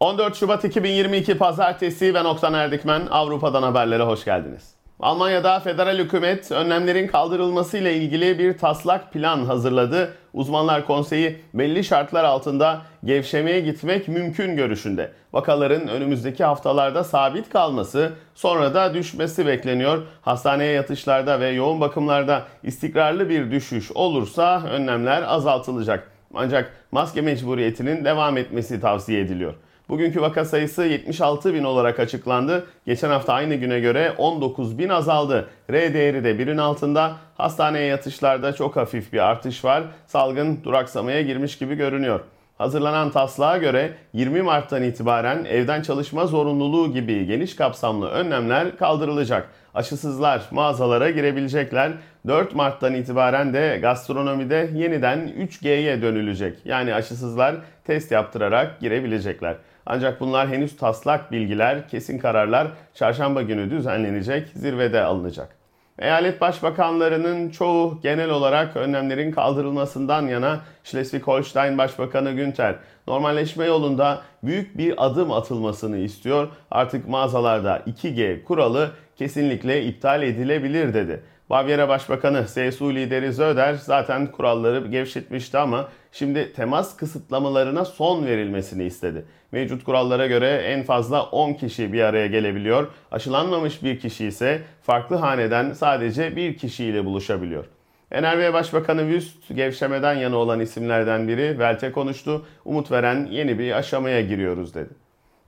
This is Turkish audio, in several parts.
14 Şubat 2022 Pazartesi ben Oktan Erdikmen. Avrupa'dan haberlere hoş geldiniz. Almanya'da federal hükümet önlemlerin kaldırılması ile ilgili bir taslak plan hazırladı. Uzmanlar konseyi belli şartlar altında gevşemeye gitmek mümkün görüşünde. Vakaların önümüzdeki haftalarda sabit kalması, sonra da düşmesi bekleniyor. Hastaneye yatışlarda ve yoğun bakımlarda istikrarlı bir düşüş olursa önlemler azaltılacak. Ancak maske mecburiyetinin devam etmesi tavsiye ediliyor. Bugünkü vaka sayısı 76 bin olarak açıklandı. Geçen hafta aynı güne göre 19 bin azaldı. R değeri de birin altında. Hastaneye yatışlarda çok hafif bir artış var. Salgın duraksamaya girmiş gibi görünüyor. Hazırlanan taslağa göre 20 Mart'tan itibaren evden çalışma zorunluluğu gibi geniş kapsamlı önlemler kaldırılacak. Aşısızlar mağazalara girebilecekler. 4 Mart'tan itibaren de gastronomide yeniden 3G'ye dönülecek. Yani aşısızlar test yaptırarak girebilecekler. Ancak bunlar henüz taslak bilgiler, kesin kararlar çarşamba günü düzenlenecek, zirvede alınacak. Eyalet başbakanlarının çoğu genel olarak önlemlerin kaldırılmasından yana Schleswig-Holstein Başbakanı Günther normalleşme yolunda büyük bir adım atılmasını istiyor. Artık mağazalarda 2G kuralı kesinlikle iptal edilebilir dedi. Bavyera Başbakanı CSU lideri Söder zaten kuralları gevşetmişti ama şimdi temas kısıtlamalarına son verilmesini istedi. Mevcut kurallara göre en fazla 10 kişi bir araya gelebiliyor. Aşılanmamış bir kişi ise farklı haneden sadece bir kişiyle buluşabiliyor. NRV Başbakanı Wüst gevşemeden yana olan isimlerden biri Velte konuştu. Umut veren yeni bir aşamaya giriyoruz dedi.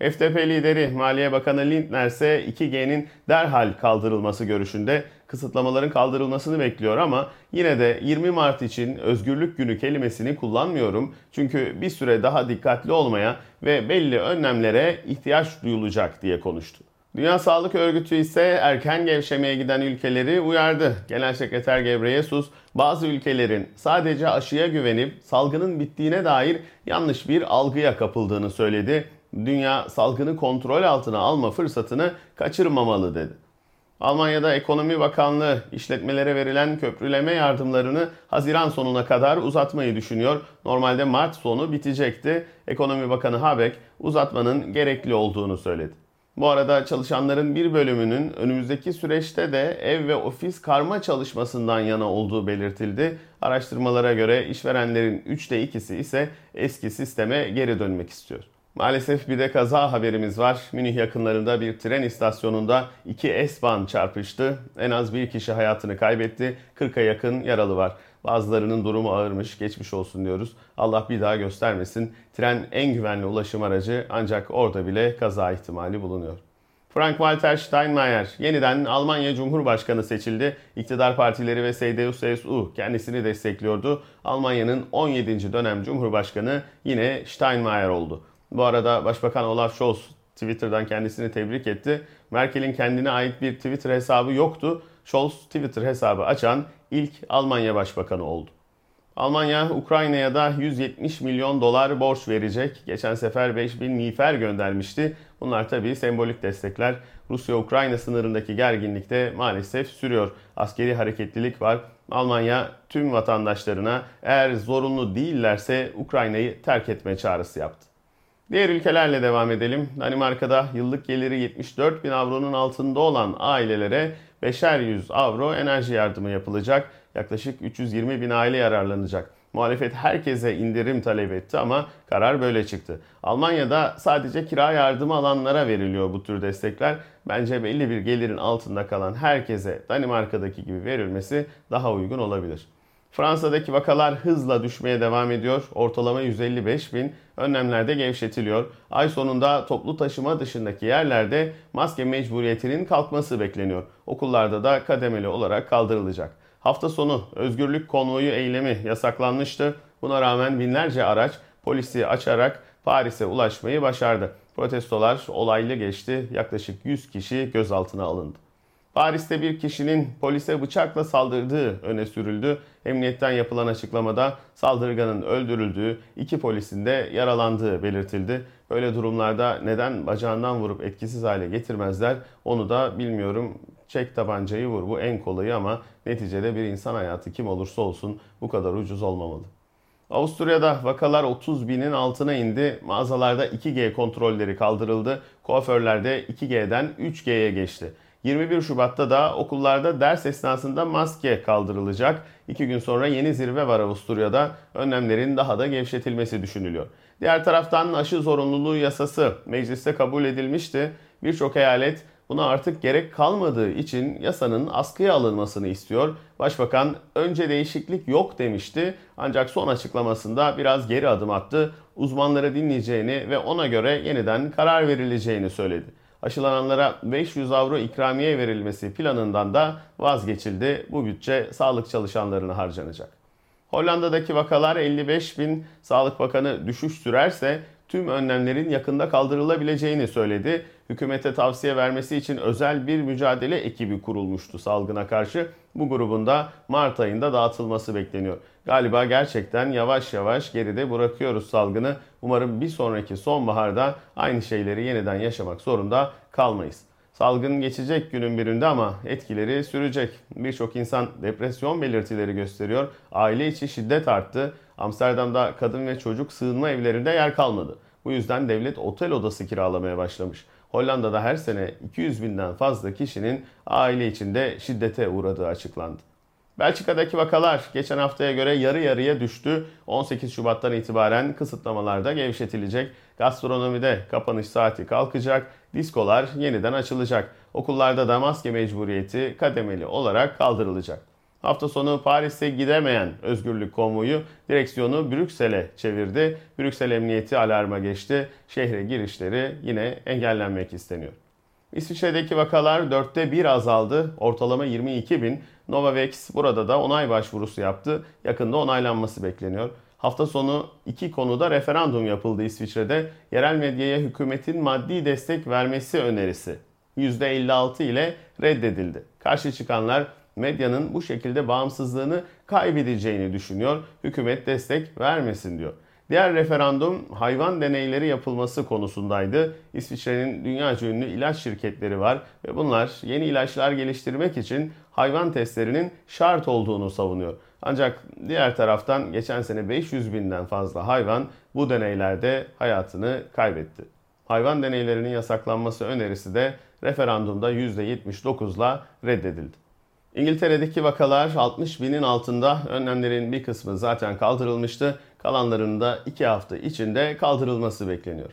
FDP lideri Maliye Bakanı Lindner ise 2G'nin derhal kaldırılması görüşünde kısıtlamaların kaldırılmasını bekliyor ama yine de 20 Mart için özgürlük günü kelimesini kullanmıyorum. Çünkü bir süre daha dikkatli olmaya ve belli önlemlere ihtiyaç duyulacak diye konuştu. Dünya Sağlık Örgütü ise erken gevşemeye giden ülkeleri uyardı. Genel Sekreter Gebreyesus bazı ülkelerin sadece aşıya güvenip salgının bittiğine dair yanlış bir algıya kapıldığını söyledi. Dünya salgını kontrol altına alma fırsatını kaçırmamalı dedi. Almanya'da Ekonomi Bakanlığı işletmelere verilen köprüleme yardımlarını Haziran sonuna kadar uzatmayı düşünüyor. Normalde Mart sonu bitecekti. Ekonomi Bakanı Habeck uzatmanın gerekli olduğunu söyledi. Bu arada çalışanların bir bölümünün önümüzdeki süreçte de ev ve ofis karma çalışmasından yana olduğu belirtildi. Araştırmalara göre işverenlerin 3'te 2'si ise eski sisteme geri dönmek istiyor. Maalesef bir de kaza haberimiz var. Münih yakınlarında bir tren istasyonunda iki S-Bahn çarpıştı. En az bir kişi hayatını kaybetti. 40'a yakın yaralı var. Bazılarının durumu ağırmış, geçmiş olsun diyoruz. Allah bir daha göstermesin. Tren en güvenli ulaşım aracı ancak orada bile kaza ihtimali bulunuyor. Frank-Walter Steinmeier yeniden Almanya Cumhurbaşkanı seçildi. İktidar partileri ve CDU-CSU kendisini destekliyordu. Almanya'nın 17. dönem Cumhurbaşkanı yine Steinmeier oldu. Bu arada Başbakan Olaf Scholz Twitter'dan kendisini tebrik etti. Merkel'in kendine ait bir Twitter hesabı yoktu. Scholz Twitter hesabı açan ilk Almanya Başbakanı oldu. Almanya Ukrayna'ya da 170 milyon dolar borç verecek. Geçen sefer 5000 miğfer göndermişti. Bunlar tabii sembolik destekler. Rusya-Ukrayna sınırındaki gerginlik de maalesef sürüyor. Askeri hareketlilik var. Almanya tüm vatandaşlarına eğer zorunlu değillerse Ukrayna'yı terk etme çağrısı yaptı. Diğer ülkelerle devam edelim. Danimarka'da yıllık geliri 74 bin avronun altında olan ailelere 5'er 100 avro enerji yardımı yapılacak. Yaklaşık 320 bin aile yararlanacak. Muhalefet herkese indirim talep etti ama karar böyle çıktı. Almanya'da sadece kira yardımı alanlara veriliyor bu tür destekler. Bence belli bir gelirin altında kalan herkese Danimarka'daki gibi verilmesi daha uygun olabilir. Fransa'daki vakalar hızla düşmeye devam ediyor. Ortalama 155 bin önlemlerde gevşetiliyor. Ay sonunda toplu taşıma dışındaki yerlerde maske mecburiyetinin kalkması bekleniyor. Okullarda da kademeli olarak kaldırılacak. Hafta sonu özgürlük konvoyu eylemi yasaklanmıştı. Buna rağmen binlerce araç polisi açarak Paris'e ulaşmayı başardı. Protestolar olaylı geçti. Yaklaşık 100 kişi gözaltına alındı. Paris'te bir kişinin polise bıçakla saldırdığı öne sürüldü. Emniyetten yapılan açıklamada saldırganın öldürüldüğü, iki polisin de yaralandığı belirtildi. Böyle durumlarda neden bacağından vurup etkisiz hale getirmezler onu da bilmiyorum. Çek tabancayı vur bu en kolayı ama neticede bir insan hayatı kim olursa olsun bu kadar ucuz olmamalı. Avusturya'da vakalar 30 binin altına indi. Mağazalarda 2G kontrolleri kaldırıldı. Kuaförlerde 2G'den 3G'ye geçti. 21 Şubat'ta da okullarda ders esnasında maske kaldırılacak. İki gün sonra yeni zirve var Avusturya'da. Önlemlerin daha da gevşetilmesi düşünülüyor. Diğer taraftan aşı zorunluluğu yasası mecliste kabul edilmişti. Birçok eyalet buna artık gerek kalmadığı için yasanın askıya alınmasını istiyor. Başbakan önce değişiklik yok demişti ancak son açıklamasında biraz geri adım attı. Uzmanları dinleyeceğini ve ona göre yeniden karar verileceğini söyledi. Aşılananlara 500 avro ikramiye verilmesi planından da vazgeçildi. Bu bütçe sağlık çalışanlarına harcanacak. Hollanda'daki vakalar 55 bin Sağlık Bakanı düşüş sürerse tüm önlemlerin yakında kaldırılabileceğini söyledi. Hükümete tavsiye vermesi için özel bir mücadele ekibi kurulmuştu salgına karşı. Bu grubun da Mart ayında dağıtılması bekleniyor. Galiba gerçekten yavaş yavaş geride bırakıyoruz salgını. Umarım bir sonraki sonbaharda aynı şeyleri yeniden yaşamak zorunda kalmayız. Salgın geçecek günün birinde ama etkileri sürecek. Birçok insan depresyon belirtileri gösteriyor. Aile içi şiddet arttı. Amsterdam'da kadın ve çocuk sığınma evlerinde yer kalmadı. Bu yüzden devlet otel odası kiralamaya başlamış. Hollanda'da her sene 200 binden fazla kişinin aile içinde şiddete uğradığı açıklandı. Belçika'daki vakalar geçen haftaya göre yarı yarıya düştü. 18 Şubat'tan itibaren kısıtlamalarda gevşetilecek. Gastronomide kapanış saati kalkacak. Diskolar yeniden açılacak. Okullarda da maske mecburiyeti kademeli olarak kaldırılacak. Hafta sonu Paris'e gidemeyen özgürlük konvoyu direksiyonu Brüksel'e çevirdi. Brüksel Emniyeti alarma geçti. Şehre girişleri yine engellenmek isteniyor. İsviçre'deki vakalar dörtte bir azaldı. Ortalama 22 bin. Novavax burada da onay başvurusu yaptı. Yakında onaylanması bekleniyor. Hafta sonu iki konuda referandum yapıldı İsviçre'de. Yerel medyaya hükümetin maddi destek vermesi önerisi %56 ile reddedildi. Karşı çıkanlar medyanın bu şekilde bağımsızlığını kaybedeceğini düşünüyor. Hükümet destek vermesin diyor. Diğer referandum hayvan deneyleri yapılması konusundaydı. İsviçre'nin dünyaca ünlü ilaç şirketleri var ve bunlar yeni ilaçlar geliştirmek için hayvan testlerinin şart olduğunu savunuyor. Ancak diğer taraftan geçen sene 500 binden fazla hayvan bu deneylerde hayatını kaybetti. Hayvan deneylerinin yasaklanması önerisi de referandumda %79'la reddedildi. İngiltere'deki vakalar 60 binin altında önlemlerin bir kısmı zaten kaldırılmıştı. Kalanlarının da 2 hafta içinde kaldırılması bekleniyor.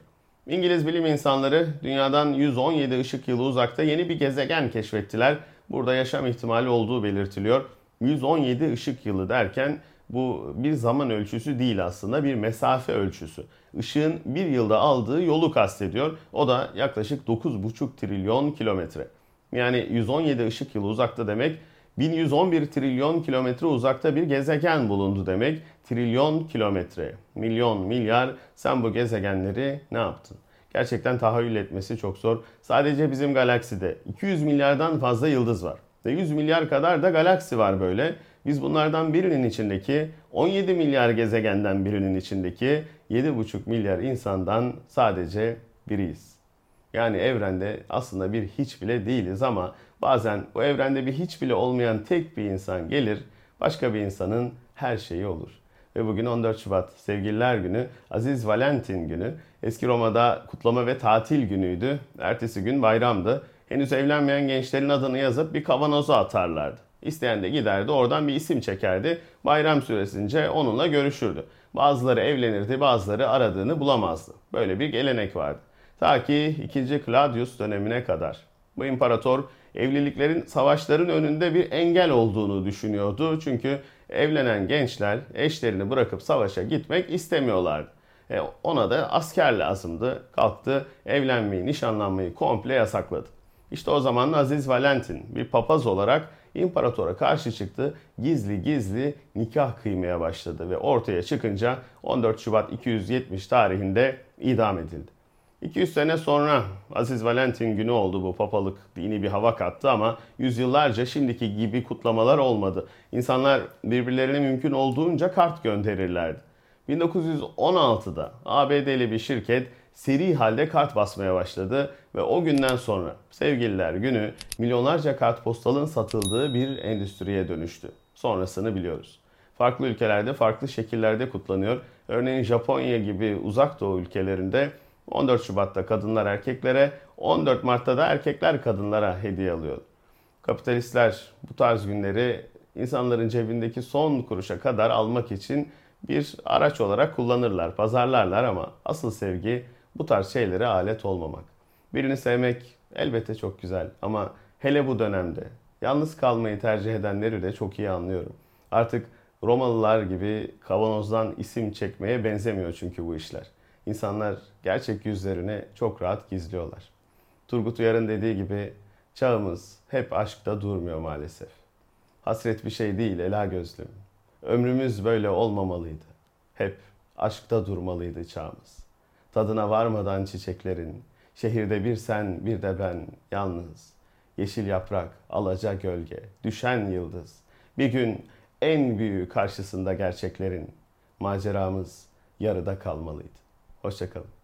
İngiliz bilim insanları dünyadan 117 ışık yılı uzakta yeni bir gezegen keşfettiler. Burada yaşam ihtimali olduğu belirtiliyor. 117 ışık yılı derken bu bir zaman ölçüsü değil aslında bir mesafe ölçüsü. Işığın bir yılda aldığı yolu kastediyor. O da yaklaşık 9,5 trilyon kilometre. Yani 117 ışık yılı uzakta demek 1111 trilyon kilometre uzakta bir gezegen bulundu demek. Trilyon kilometre, milyon, milyar sen bu gezegenleri ne yaptın? Gerçekten tahayyül etmesi çok zor. Sadece bizim galakside 200 milyardan fazla yıldız var. Ve 100 milyar kadar da galaksi var böyle. Biz bunlardan birinin içindeki 17 milyar gezegenden birinin içindeki 7,5 milyar insandan sadece biriyiz. Yani evrende aslında bir hiç bile değiliz ama bazen bu evrende bir hiç bile olmayan tek bir insan gelir, başka bir insanın her şeyi olur. Ve bugün 14 Şubat Sevgililer Günü, Aziz Valentin Günü. Eski Roma'da kutlama ve tatil günüydü. Ertesi gün bayramdı. Henüz evlenmeyen gençlerin adını yazıp bir kavanoza atarlardı. İsteyen de giderdi oradan bir isim çekerdi. Bayram süresince onunla görüşürdü. Bazıları evlenirdi, bazıları aradığını bulamazdı. Böyle bir gelenek vardı. Ta ki 2. Claudius dönemine kadar. Bu imparator evliliklerin savaşların önünde bir engel olduğunu düşünüyordu. Çünkü evlenen gençler eşlerini bırakıp savaşa gitmek istemiyorlardı. E, ona da asker lazımdı. Kalktı evlenmeyi, nişanlanmayı komple yasakladı. İşte o zaman Aziz Valentin bir papaz olarak imparatora karşı çıktı. Gizli gizli nikah kıymaya başladı ve ortaya çıkınca 14 Şubat 270 tarihinde idam edildi. 200 sene sonra Aziz Valentin günü oldu bu papalık dini bir hava kattı ama yüzyıllarca şimdiki gibi kutlamalar olmadı. İnsanlar birbirlerine mümkün olduğunca kart gönderirlerdi. 1916'da ABD'li bir şirket seri halde kart basmaya başladı ve o günden sonra sevgililer günü milyonlarca kartpostalın satıldığı bir endüstriye dönüştü. Sonrasını biliyoruz. farklı ülkelerde farklı şekillerde kutlanıyor. Örneğin Japonya gibi uzak doğu ülkelerinde 14 Şubat'ta kadınlar erkeklere, 14 Mart'ta da erkekler kadınlara hediye alıyor. Kapitalistler bu tarz günleri insanların cebindeki son kuruşa kadar almak için bir araç olarak kullanırlar, pazarlarlar ama asıl sevgi bu tarz şeylere alet olmamak. Birini sevmek elbette çok güzel ama hele bu dönemde yalnız kalmayı tercih edenleri de çok iyi anlıyorum. Artık Romalılar gibi kavanozdan isim çekmeye benzemiyor çünkü bu işler. İnsanlar gerçek yüzlerini çok rahat gizliyorlar. Turgut Uyar'ın dediği gibi çağımız hep aşkta durmuyor maalesef. Hasret bir şey değil ela gözlüm. Ömrümüz böyle olmamalıydı. Hep aşkta durmalıydı çağımız. Tadına varmadan çiçeklerin, şehirde bir sen bir de ben yalnız. Yeşil yaprak, alaca gölge, düşen yıldız. Bir gün en büyüğü karşısında gerçeklerin maceramız yarıda kalmalıydı. Hoşçakalın.